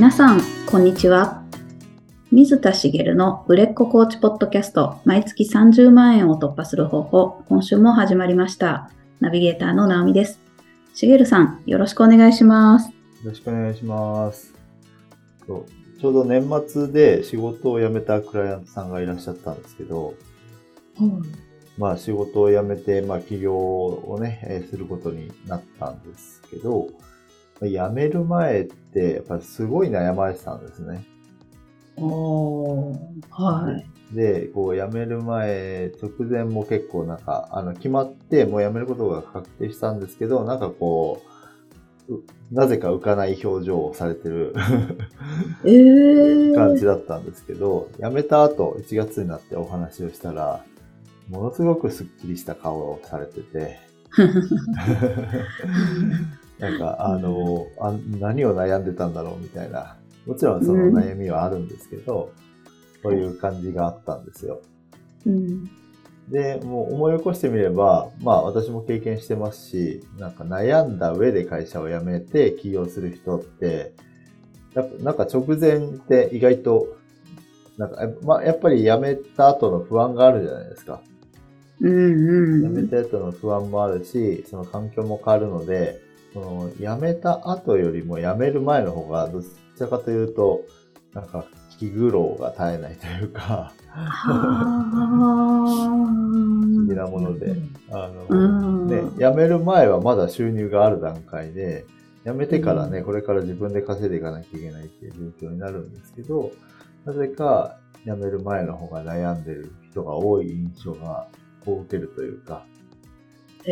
皆さん、こんにちは。水田茂の売れっ子コーチポッドキャスト、毎月30万円を突破する方法、今週も始まりました。ナビゲーターの直美です。茂さん、よろしくお願いします。よろしくお願いします。ちょうど年末で仕事を辞めたクライアントさんがいらっしゃったんですけど、まあ仕事を辞めて、まあ起業をね、えーすることになったんですけど、まあ辞める前って、やっぱりすごい悩まれてたんですね。おー、はい。で、こう辞める前、直前も結構なんか、あの、決まってもう辞めることが確定したんですけど、なんかこう、うなぜか浮かない表情をされてるえー。感じだったんですけど、辞めた後、1月になってお話をしたら、ものすごくスッキリした顔をされてて、なんか、あの、あ何を悩んでたんだろうみたいな。もちろんその悩みはあるんですけど、そういう感じがあったんですよ。うん。で、もう思い起こしてみれば、まあ私も経験してますし、なんか悩んだ上で会社を辞めて起業する人って、やっぱなんか直前って意外と、なんか、まあやっぱり辞めた後の不安があるじゃないですか。うんうん。辞めた後の不安もあるし、その環境も変わるので、その辞めた後よりも辞める前の方が、どちらかというと、なんか気苦労が絶えないというか、は 不思議なもので、あうの、ん。ね、辞める前はまだ収入がある段階で、辞めてからね、これから自分で稼いでいかなきゃいけないっていう状況になるんですけど、なぜか辞める前の方が悩んでる人が多い印象が、こう受けるというか、え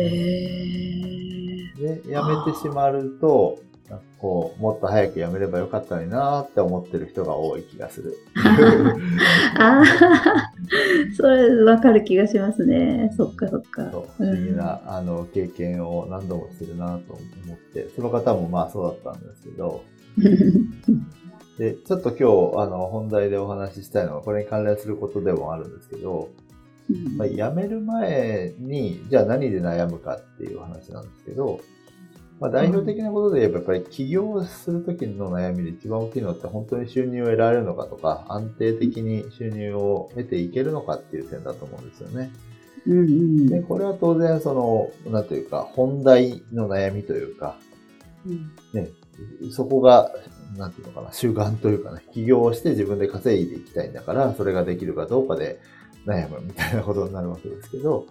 ー。で、辞めてしまうと、なんかこう、もっと早く辞めればよかったのになーって思ってる人が多い気がする。ああ、それわかる気がしますね。そっかそっか。そう不思議な、あの、経験を何度もしてるなと思って、その方もまあそうだったんですけど、で、ちょっと今日、あの、本題でお話ししたいのは、これに関連することでもあるんですけど、うんまあ、辞める前に、じゃあ何で悩むかっていう話なんですけど、まあ、代表的なことで言えば、やっぱり起業するときの悩みで一番大きいのって、本当に収入を得られるのかとか、安定的に収入を得ていけるのかっていう点だと思うんですよね。うんうん。で、これは当然、その、なんというか、本題の悩みというか、うん。ね、そこが、なんていうのかな、主眼というかね、起業をして自分で稼いでいきたいんだから、それができるかどうかで悩むみたいなことになるわけですけど、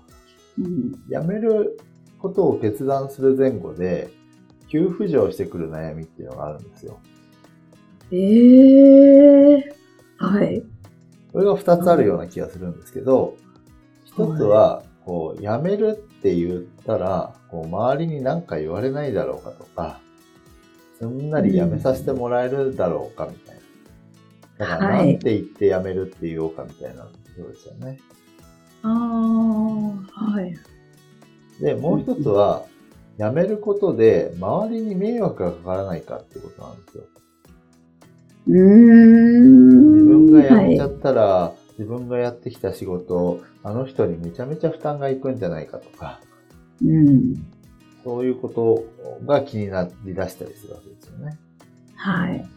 うん辞めることを決断する前後で、急浮上してくる悩みっていうのがあるんですよ。ええはい。これが二つあるような気がするんですけど、一つは、こう、辞めるって言ったら、こう、周りに何か言われないだろうかとか、すんなり辞めさせてもらえるだろうかみたいな。だから、はいなんて言って辞めるって言おうかみたいなことですよね。ああ、はい。で、もう一つは、辞めることで周りに迷惑がかからないかってことなんですよ。うーん。自分が辞めちゃはいったら、自分がやってきた仕事、あの人にめちゃめちゃ負担がいくんじゃないかとか、うん。そういうことが気になり出したりするわけですよね。はい。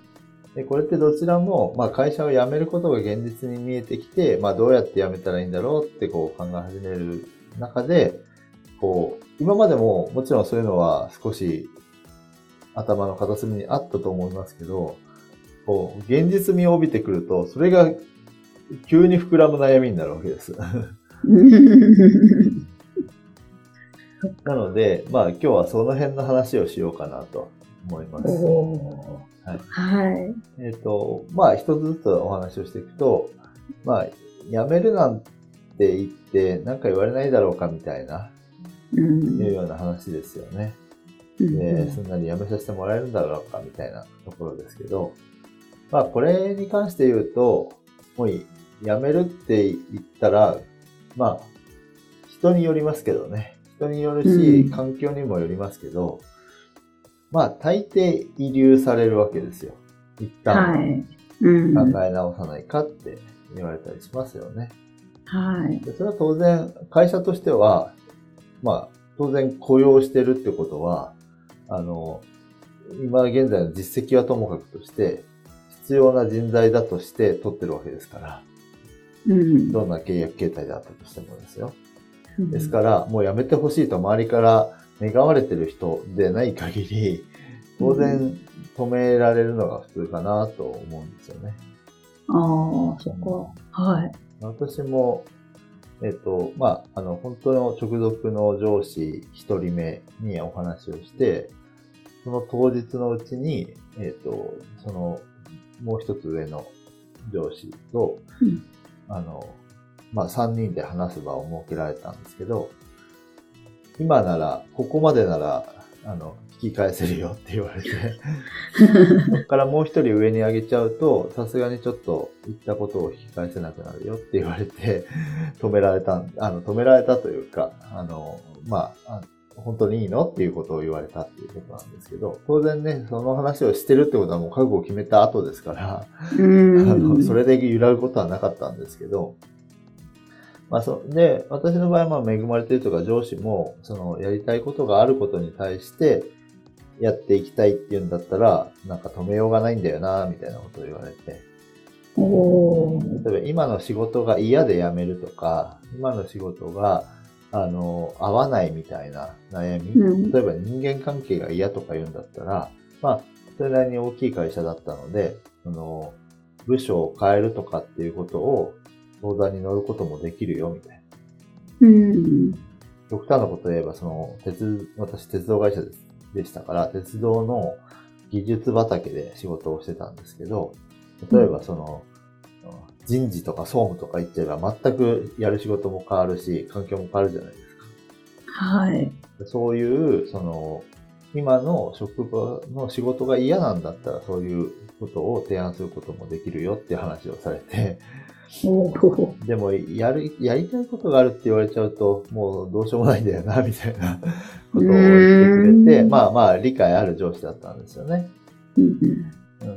で、これってどちらも、まあ会社を辞めることが現実に見えてきて、まあどうやって辞めたらいいんだろうってこう考え始める中で、こう、今までももちろんそういうのは少し頭の片隅にあったと思いますけど、こう、現実味を帯びてくると、それが急に膨らむ悩みになるわけです。なので、まあ今日はその辺の話をしようかなと思います。おはいーはい。えっ、と、まあ、一つずつお話をしていくと、まあ、辞めるなんて言って、なんか言われないだろうかみたいな、うんいうような話ですよね。うんで、すんなり辞めさせてもらえるんだろうかみたいなところですけど、まあ、これに関して言うと、もうい辞めるって言ったら、まあ、人によりますけどね。人によるし、うん環境にもよりますけど、まあ、大抵遺留されるわけですよ。一旦は。はい。うん。考え直さないかって言われたりしますよね。はい。でそれは当然、会社としては、まあ、当然雇用してるってことは、あの、今現在の実績はともかくとして、必要な人材だとして取ってるわけですから、うん。どんな契約形態であったとしてもですよ。うんですから、もうやめてほしいと周りから願われてる人でない限り、当然止められるのが普通かなと思うんですよね。ああ、そっか。はい。私も、えっ、と、まあ、あの、本当の直属の上司一人目にお話をして、その当日のうちに、えっ、と、その、もう一つ上の上司と、うんあの、まあ、三人で話す場を設けられたんですけど、今なら、ここまでなら、あの、引き返せるよって言われて、そこからもう一人上に上げちゃうと、さすがにちょっと言ったことを引き返せなくなるよって言われて、止められたん、あの、止められたというか、あの、まあ、あ本当にいいのっていうことを言われたっていうことなんですけど、当然ね、その話をしてるってことはもう覚悟を決めた後ですから、うん。あの、それで揺らぐことはなかったんですけど、まあ、そ、で、私の場合はまあ恵まれているとか上司も、その、やりたいことがあることに対して、やっていきたいっていうんだったら、なんか止めようがないんだよな、みたいなことを言われて。おー。例えば今の仕事が嫌で辞めるとか、今の仕事が、あの、合わないみたいな悩み、うん。例えば人間関係が嫌とか言うんだったら、まあ、それなりに大きい会社だったので、その、部署を変えるとかっていうことを相談に乗ることもできるよ、みたいな。うん。極端なことを言えば、その、鉄、私鉄道会社ですでしたから、鉄道の技術畑で仕事をしてたんですけど、例えばその、人事とか総務とか言っちゃえば全くやる仕事も変わるし、環境も変わるじゃないですはい。か。そういう、その、今の職場の仕事が嫌なんだったら、そういうことを提案することもできるよって話をされて、でも、やる、やりたいことがあるって言われちゃうと、もうどうしようもないんだよな、みたいなことを言ってくれて、うんまあまあ、理解ある上司だったんですよね。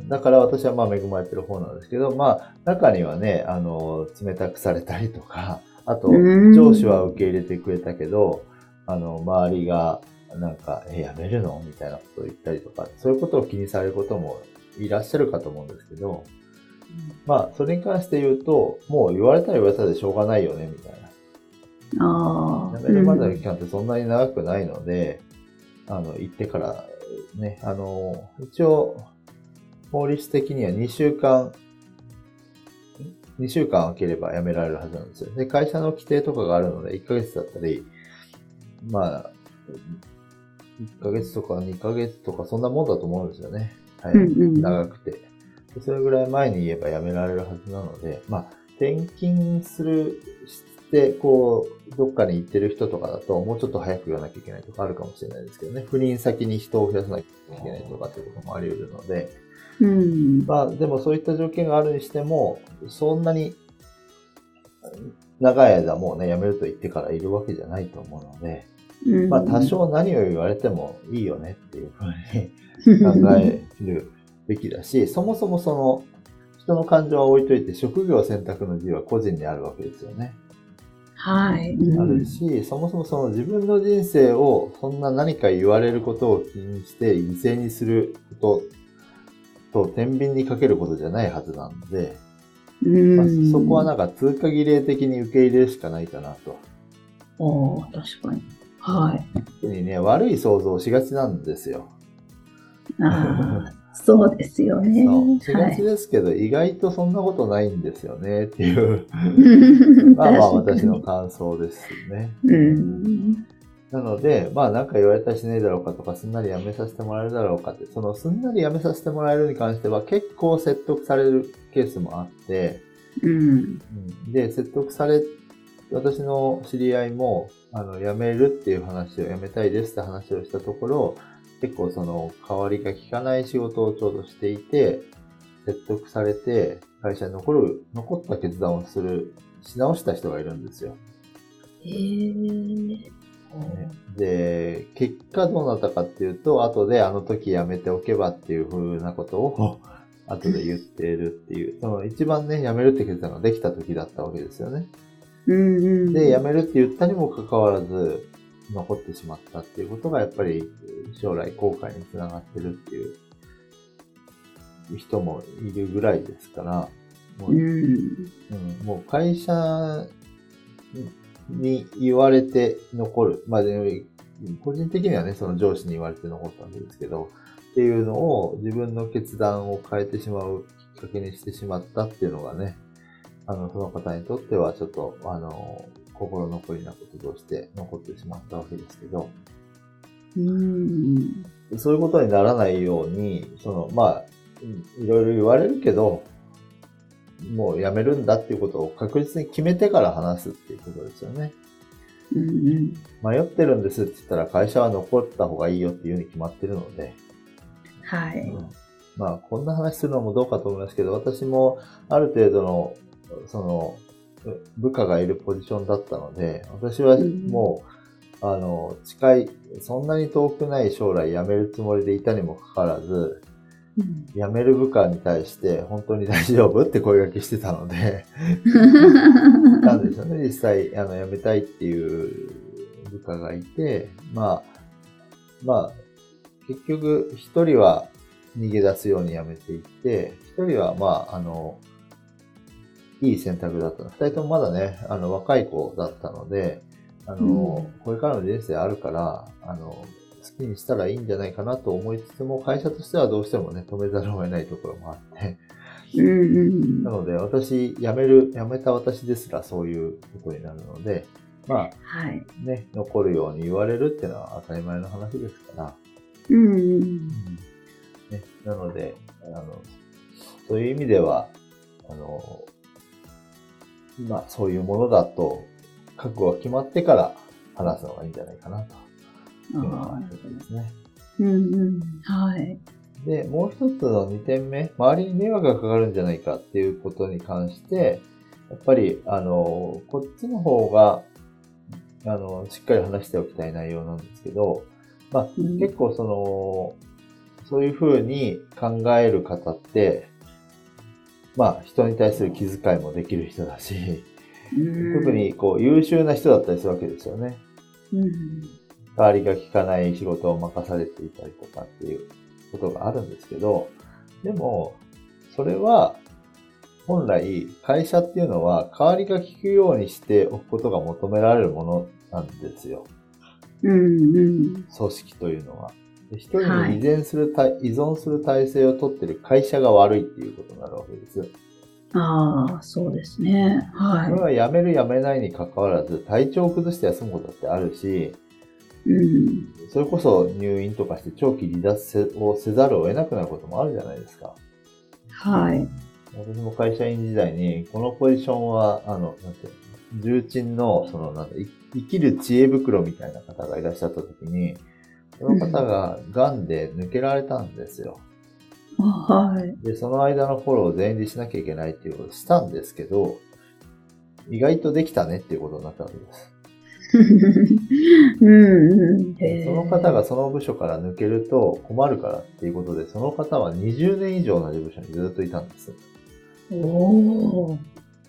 だから私はまあ恵まれてる方なんですけど、まあ、中にはね、あの、冷たくされたりとか、あと、うん。上司は受け入れてくれたけど、あの、周りが、なんか、え、やめるの？みたいなことを言ったりとか、そういうことを気にされることもいらっしゃるかと思うんですけど、まあ、それに関して言うと、もう言われたら言われたでしょうがないよね、みたいな。ああ。辞めるまでの期間ってそんなに長くないので、あの、行ってから、ね、あの、一応、法律的には2週間、2週間空ければ辞められるはずなんですよ。で、会社の規定とかがあるので、1ヶ月だったり、まあ、1ヶ月とか2ヶ月とか、そんなもんだと思うんですよね。はい。うんうん長くて。でそれぐらい前に言えば辞められるはずなので、まあ、転勤する、して、こう、どっかに行ってる人とかだと、もうちょっと早く言わなきゃいけないとかあるかもしれないですけどね。赴任先に人を増やさなきゃいけないとかっていうこともあり得るので、うん。まあ、でもそういった条件があるにしても、そんなに、長い間もうね、辞めると言ってからいるわけじゃないと思うので、うんまあ、多少何を言われてもいいよねっていうふうに 考えるべきだし、そもそもその、人の感情は置いといて、職業選択の自由は個人にあるわけですよね。はい。うんあるし、そもそもその自分の人生を、そんな何か言われることを気にして犠牲にすることと、天秤にかけることじゃないはずなので、うんまあ、そこはなんか通過儀礼的に受け入れるしかないかなと。おー確かに。はい。特にね、悪い想像をしがちなんですよ。そうですよね。そうしはいがちですけど、意外とそんなことないんですよねっていう、まあまあ私の感想ですね。うん。なので、まあなんか言われたりしねえだろうかとか、すんなりやめさせてもらえるだろうかって、そのすんなりやめさせてもらえるに関しては結構説得されるケースもあって、うん。うんで、説得され、私の知り合いも、あの、辞めるっていう話を、辞めたいですって話をしたところ、結構その、代わりが効かない仕事をちょうどしていて、説得されて、会社に残る、残った決断をする、し直した人がいるんですよ。へえ。で、結果どうなったかっていうと、後であの時辞めておけばっていう風なことを、後で言っているっていう、その一番ね、辞めるって決断ができた時だったわけですよね。うんうん。で、辞めるって言ったにもかかわらず、残ってしまったっていうことが、やっぱり将来後悔につながってるっていう人もいるぐらいですから、もううん。うんもう会社に言われて残る。まあ、で個人的にはね、その上司に言われて残ったわけですけど、っていうのを自分の決断を変えてしまうきっかけにしてしまったっていうのがね、あの、その方にとってはちょっと、あの、心残りなこととして残ってしまったわけですけど、うん。そういうことにならないように、その、まあ、いろいろ言われるけど、もうやめるんだっていうことを確実に決めてから話すっていうことですよね。うん。迷ってるんですって言ったら会社は残った方がいいよっていうふうに決まってるので、はい。うんまあこんな話するのもどうかと思いますけど、私もある程度の、その、部下がいるポジションだったので、私はもう、あの、近い、そんなに遠くない将来辞めるつもりでいたにもかかわらず、うん。辞める部下に対して本当に大丈夫って声掛けしてたので、なんですよね、実際、あの、辞めたいっていう部下がいて、まあ、まあ、結局、一人は逃げ出すように辞めていって、一人は、まあ、あの、いい選択だった。の。二人ともまだね、あの、若い子だったので、あの、これからの人生あるから、あの、好きにしたらいいんじゃないかなと思いつつも、会社としてはどうしてもね、止めざるを得ないところもあって、うんうん。なので、私、辞める、辞めた私ですらそういうことになるので、まはい。あ、ね、残るように言われるっていうのは当たり前の話ですから、うん。うん。ね、なので、あの、そういう意味では、あの、まあ、そういうものだと、覚悟が決まってから話すのがいいんじゃないかなというのがあ一つですね。ーうんうん。はい。で、もう一つの2点目、周りに迷惑がかかるんじゃないかっていうことに関して、やっぱり、あの、こっちの方が、あの、しっかり話しておきたい内容なんですけど、まあ、うん結構その、そういうふうに考える方って、まあ、人に対する気遣いもできる人だし、うん特、にこう優秀な人だったりするわけですよね。うん代わりが効かない仕事を任されていたりとかっていうことがあるんですけど、でも、それは、本来、会社っていうのは、代わりが効くようにしておくことが求められるものなんですよ。うんうん。組織というのは。で一人に依存するた、依存する体制をとってる会社が悪いっていうことになるわけです。ああ、そうですね。はこれは辞める辞めないに関わらず、体調を崩して休むことだってあるし、い。うん。それこそ入院とかして長期離脱をせざるを得なくなることもあるじゃないですか。はい。私も会社員時代に、このポジションは、あの、なんていうの、重鎮の、その、なんて、い生きる知恵袋みたいな方がいらっしゃった時に、その方が癌で抜けられたんですよ。あはい。で、その間のフォローを全員でしなきゃいけないっていうことをしたんですけど、意外とできたねっていうことになったわけです。うんうん。その方がその部署から抜けると困るからっていうことで、その方は20年以上同じ部署にずっといたんです。おお。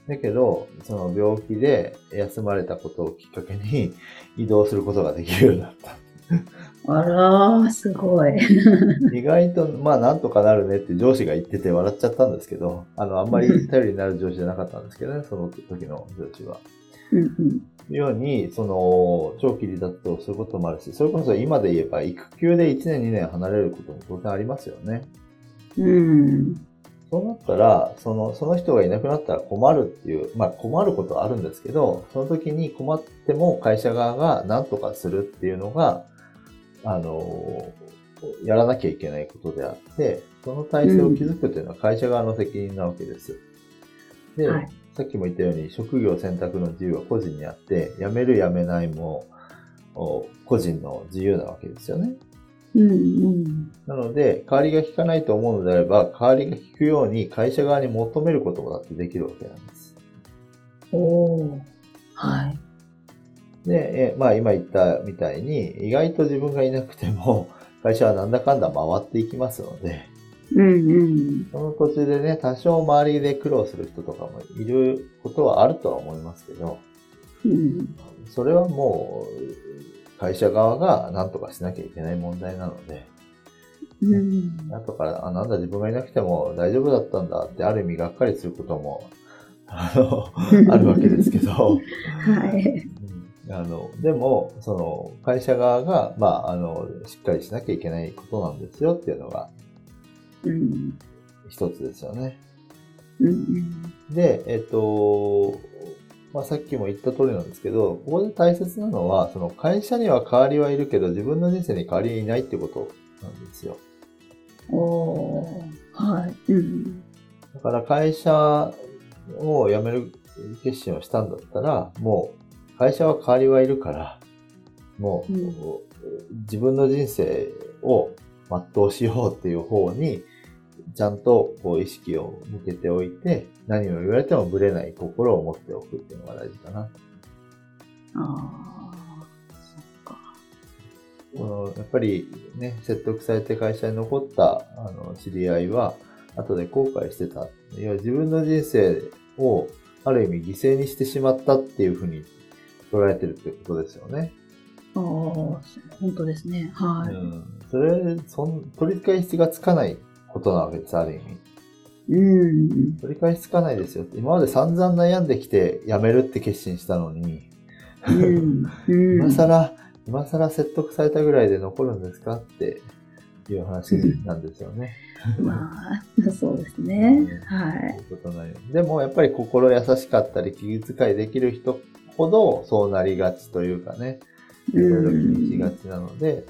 だけど、その病気で休まれたことをきっかけに移動することができるようになった。あらー、すごい。意外と、まあなんとかなるねって上司が言ってて笑っちゃったんですけど、あの、あんまり頼りになる上司じゃなかったんですけどね、その時の上司は。うんうん。ように、その、長期離脱をすることもあるし、それこそ今で言えば育休で1年2年離れることも当然ありますよね。うん。そうなったら、その、その人がいなくなったら困るっていう、まあ困ることはあるんですけど、その時に困っても会社側が何とかするっていうのが、あの、やらなきゃいけないことであって、その体制を築くというのは会社側の責任なわけです。で、はいさっきも言ったように職業選択の自由は個人にあって、辞める辞めないもお個人の自由なわけですよね。うんうん。なので、代わりが効かないと思うのであれば、代わりが効くように会社側に求めることだってできるわけなんです。おお。はい。で、えまあ今言ったみたいに、意外と自分がいなくても、会社はなんだかんだ回っていきますので、うんうん。その途中でね、多少周りで苦労する人とかもいることはあるとは思いますけど、うん。それはもう、会社側が何とかしなきゃいけない問題なので、うん。後から、あ、なんだ自分がいなくても大丈夫だったんだってある意味がっかりすることも、あの、あるわけですけど、はい。うんあの、でも、その、会社側が、まあ、あの、しっかりしなきゃいけないことなんですよっていうのがうん。一つですよね。うん。で、えっと、まあ、さっきも言った通りなんですけど、ここで大切なのは、その会社には代わりはいるけど、自分の人生に代わりいないってことなんですよ。おー。はい。うん。だから会社を辞める決心をしたんだったら、もう会社は代わりはいるから、もう、うん自分の人生を全うしようっていう方に、ちゃんとこう意識を向けておいて、何を言われてもブレない心を持っておくっていうのが大事かな。ああ。そっか。このやっぱりね、説得されて会社に残ったあの知り合いは、後で後悔してた。いや、自分の人生をある意味犠牲にしてしまったっていうふうに捉えてるってことですよね。ああ、本当ですね。はい。うん。それ、そん、取り返しがつかないことなわけです、ある意味。うん。取り返しつかないですよ。今まで散々悩んできて辞めるって決心したのに、うん。うん。今更、今更説得されたぐらいで残るんですかっていう話なんですよね。まあ、そうですね。はい。いうことないよでもやっぱり心優しかったり気遣いできる人ほどそうなりがちというかね、いろいろ気にしがちなので、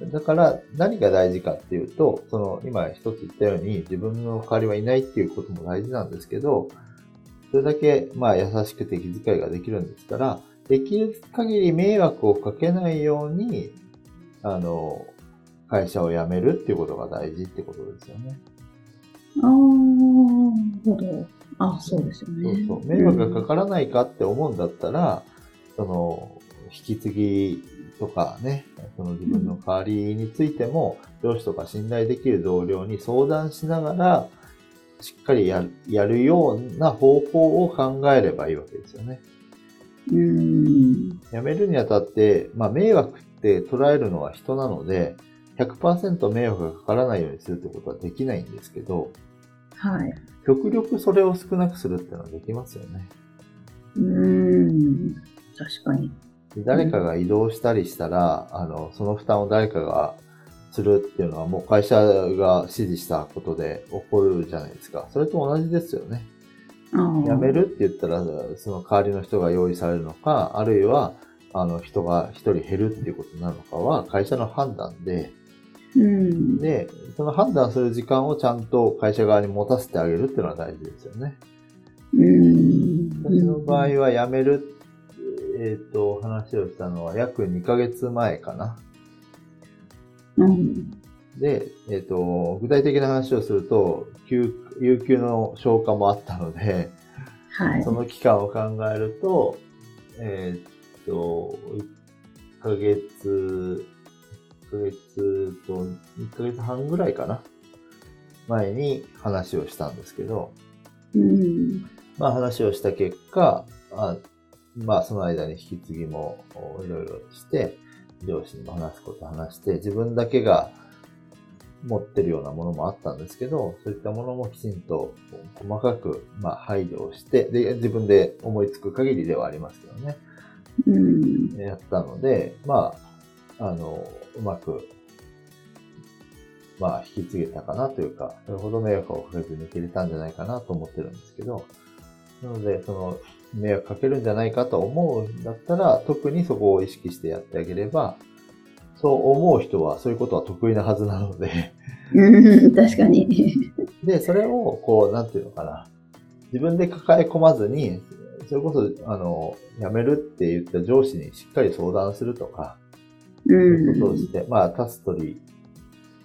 うん。だから何が大事かっていうと、その今一つ言ったように自分の代わりはいないっていうことも大事なんですけど、それだけまあ優しくて気遣いができるんですから、できる限り迷惑をかけないように、あの、会社を辞めるっていうことが大事ってことですよね。ああ、なるほど。あそうですよそうね。そう。迷惑がかからないかって思うんだったら、その、引き継ぎとかね、その自分の代わりについても、上司とか信頼できる同僚に相談しながら、しっかりやるやるような方法を考えればいいわけですよね。うん。辞めるにあたって、まあ迷惑って捉えるのは人なので、100%迷惑がかからないようにするってことはできないんですけど、はい。極力それを少なくするっていうのはできますよね。うん。確かに。誰かが移動したりしたら、あの、その負担を誰かがするっていうのはもう会社が指示したことで起こるじゃないですか。それと同じですよね。辞めるって言ったら、その代わりの人が用意されるのか、あるいは、あの、人が一人減るっていうことなのかは会社の判断で、うん。で、その判断する時間をちゃんと会社側に持たせてあげるっていうのは大事ですよね。うん。私の場合は辞める、えっ、と、話をしたのは約2ヶ月前かな。うん。で、えっ、と、具体的な話をすると、休有給の消化もあったので、はいそ。の期間を考えると、えっ、と、1ヶ月、1ヶ月と、1ヶ月半ぐらいかな。前に話をしたんですけど、うん。まあ話をした結果、あまあその間に引き継ぎもおいろいろして、上司にも話すこと話して、自分だけが持ってるようなものもあったんですけど、そういったものもきちんと細かく、まあ、配慮をして、で、自分で思いつく限りではありますけどね、うん。やったので、まあ、あの、うまく、まあ、引き継げたかなというか、それほど迷惑をかけずに切れたんじゃないかなと思ってるんですけど、なので、その、迷惑かけるんじゃないかと思うんだったら、特にそこを意識してやってあげれば、そう思う人はそういうことは得意なはずなので、うん。確かに。で、それを、こう、なんていうのかな。自分で抱え込まずに、それこそ、あの、辞めるって言った上司にしっかり相談するとか、う。そういうんことをして、まあ、立つ鳥、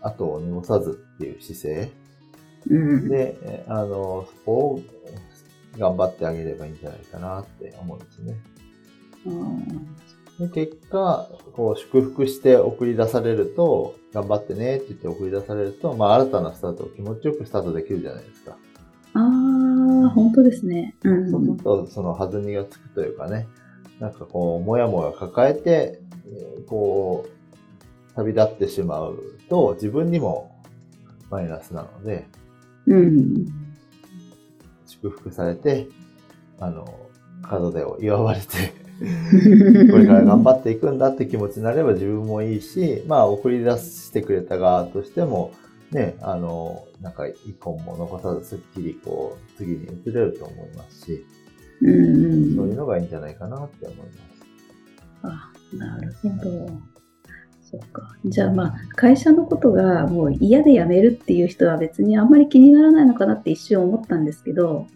後を濁さずっていう姿勢うん。で、えあの、そこを頑張ってあげればいいんじゃないかなって思うんですね。で結果、こう、祝福して送り出されると、頑張ってねって言って送り出されると、まあ、新たなスタートを気持ちよくスタートできるじゃないですか。ああ、本当ですね。うん。そうすると、その弾みがつくというかね、なんかこう、もやもや抱えて、えーこう、旅立ってしまうと自分にもマイナスなので、うん。祝福されて、あの、門出を祝われて、これから頑張っていくんだって気持ちになれば自分もいいし、まあ送り出してくれた側としても、ね、あの、なんか一本も残さずすっきりこう、次に移れると思いますし、うんそういうのがいいんじゃないかなって思います。あ、なるほど。そっか。じゃあまあ、会社のことがもう嫌で辞めるっていう人は別にあんまり気にならないのかなって一瞬思ったんですけど、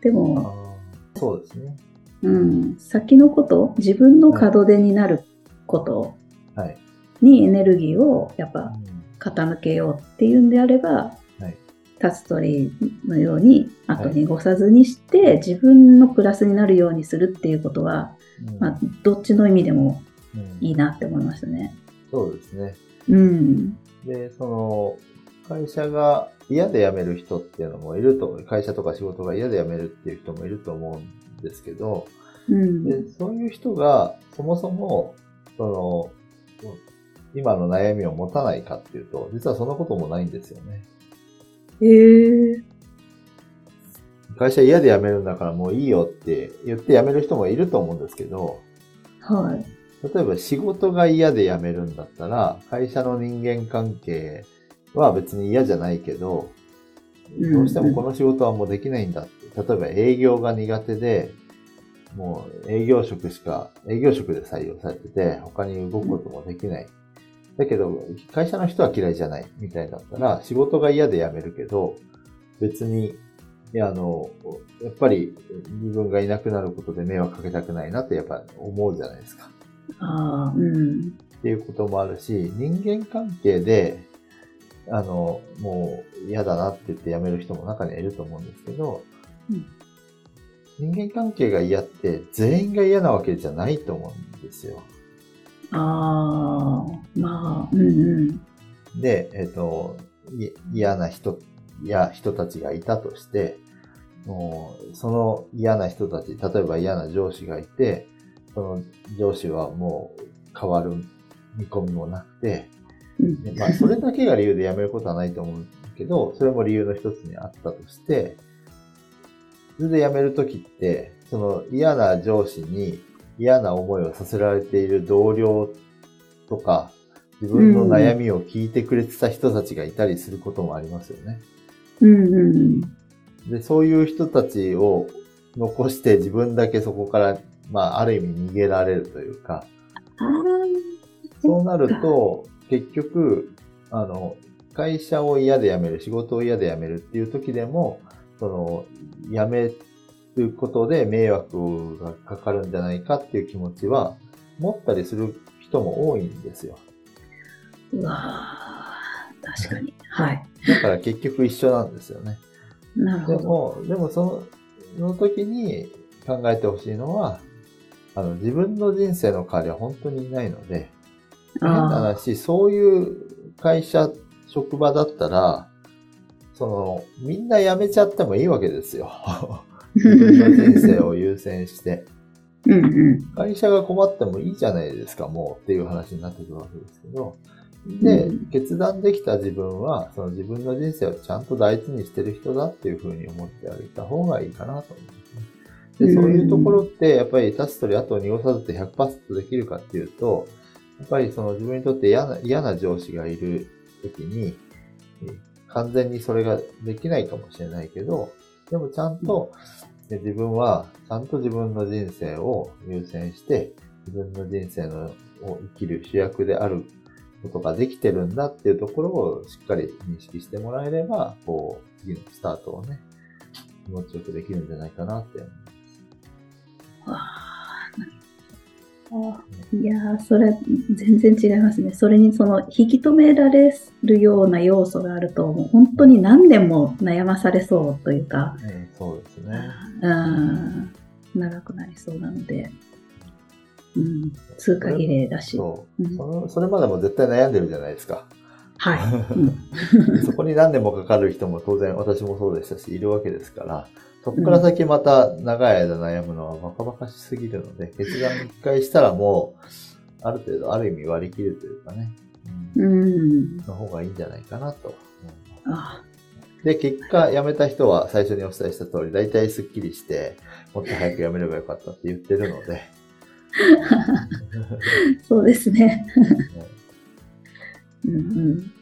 でも、そうですね。うん、先のこと、自分の門出になることはい。にエネルギーをやっぱうん傾けようっていうんであれば、はい立つ鳥のように後に越さずにして、自分のプラスになるようにするっていうことは、うんまあ、どっちの意味でもうんいいなって思いましたね。そうですね。うん。で、その、会社が嫌で辞める人っていうのもいると、会社とか仕事が嫌で辞めるっていう人もいると思うんですけど、うん。でそういう人がそもそも、その、今の悩みを持たないかっていうと、実はそんなこともないんですよね。えー、会社嫌で辞めるんだからもういいよって言って辞める人もいると思うんですけど、はい。例えば仕事が嫌で辞めるんだったら、会社の人間関係は別に嫌じゃないけど、うんどうしてもこの仕事はもうできないんだって。例えば営業が苦手で、もう営業職しか、営業職で採用されてて、他に動くこともできない。だけど、会社の人は嫌いじゃないみたいだったら、仕事が嫌で辞めるけど、別に、いや、あの、やっぱり自分がいなくなることで迷惑かけたくないなってやっぱ思うじゃないですか。ああ、うん。っていうこともあるし、人間関係で、あの、もう嫌だなって言って辞める人も中にはいると思うんですけど、うん人間関係が嫌って全員が嫌なわけじゃないと思うんですよ。ああ、まあ、うんうん。で、えっ、と、い嫌な人、や人たちがいたとして、もう、その嫌な人たち、例えば嫌な上司がいて、その上司はもう変わる見込みもなくて、うんでまあ、それだけが理由で辞めることはないと思うけど、それも理由の一つにあったとして、それで辞めるときって、その嫌な上司に嫌な思いをさせられている同僚とか、自分の悩みを聞いてくれてた人たちがいたりすることもありますよね。うんうん。で、そういう人たちを残して自分だけそこから、まあ、ある意味逃げられるというか、そうなると、結局、あの、会社を嫌で辞める、仕事を嫌で辞めるっていう時でも、その、辞めることで迷惑がかかるんじゃないかっていう気持ちは、持ったりする人も多いんですよ。うわー確かに。はい。だから結局一緒なんですよね。でなるほど。も、でもその、その時に考えてほしいのは、あの、自分の人生の代わりは本当にいないので、変なあ話、そういう会社、職場だったら、その、みんな辞めちゃってもいいわけですよ。自分の人生を優先して。うんうん。会社が困ってもいいじゃないですか、もうっていう話になってくるわけですけど。でうん、決断できた自分は、その自分の人生をちゃんと大事にしてる人だっていうふうに思ってあげた方がいいかなと思いますね。で、そういうところって、やっぱり立つ鳥後を濁さずって100%できるかっていうと、やっぱりその自分にとって嫌な嫌な上司がいる時に、えー完全にそれができないかもしれないけど、でもちゃんと、え自分はちゃんと自分の人生を優先して、自分の人生のを生きる主役であることができてるんだっていうところをしっかり認識してもらえれば、こう、次のスタートをね、気持ちよくできるんじゃないかなって思いやー、それ全然違いますね。それにその引き止められるような要素があると、もう本当に何年も悩まされそうというか、えーそうですね。うん、長くなりそうなので、うん、通過儀礼だし。そうう。んそのそれまでも絶対悩んでるじゃないですか。はい。うんそこに何年もかかる人も当然私もそうでしたし、いるわけですから、そこから先また長い間悩むのはバカバカしすぎるので、決断一回したらもう、ある程度ある意味割り切るというかね、うん。うん。の方がいいんじゃないかなとで、結果、辞めた人は最初にお伝えした通り、大体スッキリして、もっと早く辞めればよかったって言ってるので、そうですね。ね。うんうん。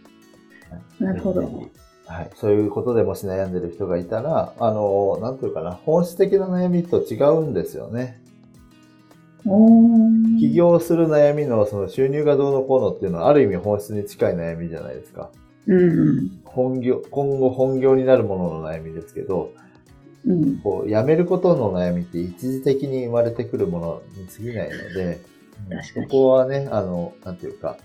なるほどはい。そういうことでもし悩んでる人がいたら、あの、なんていうかな、本質的な悩みと違うんですよね。起業する悩みのその収入がどうのこうのっていうのはある意味本質に近い悩みじゃないですか。うん本業、今後本業になるものの悩みですけど、うん。うん。こう、辞めることの悩みって一時的に生まれてくるものに過ぎないので、ここはね、あの、なんていうか、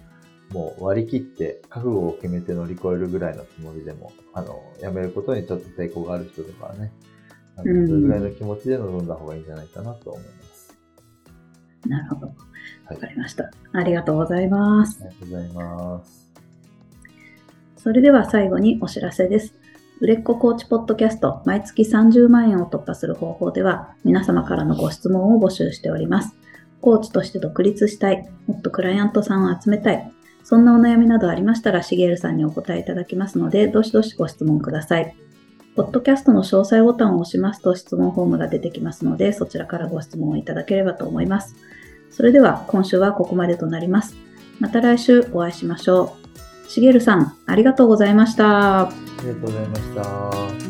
もう割り切って覚悟を決めて乗り越えるぐらいのつもりでも、あの、辞めることにちょっと抵抗がある人とかはね、あのうんそれぐらいの気持ちで臨んだ方がいいんじゃないかなと思います。なるほど。はいわかりました。ありがとうございますあ。りがとうございます。それでは最後にお知らせです。売れっ子コーチポッドキャスト毎月30万円を突破する方法では皆様からのご質問を募集しております。コーチとして独立したい、もっとクライアントさんを集めたい、そんなお悩みなどありましたらしげるさんにお答えいただきますので、どしどしご質問ください。ポッドキャストの詳細ボタンを押しますと質問フォームが出てきますので、そちらからご質問をいただければと思います。それでは今週はここまでとなります。また来週お会いしましょう。しげるさん、ありがとうございました。ありがとうございました。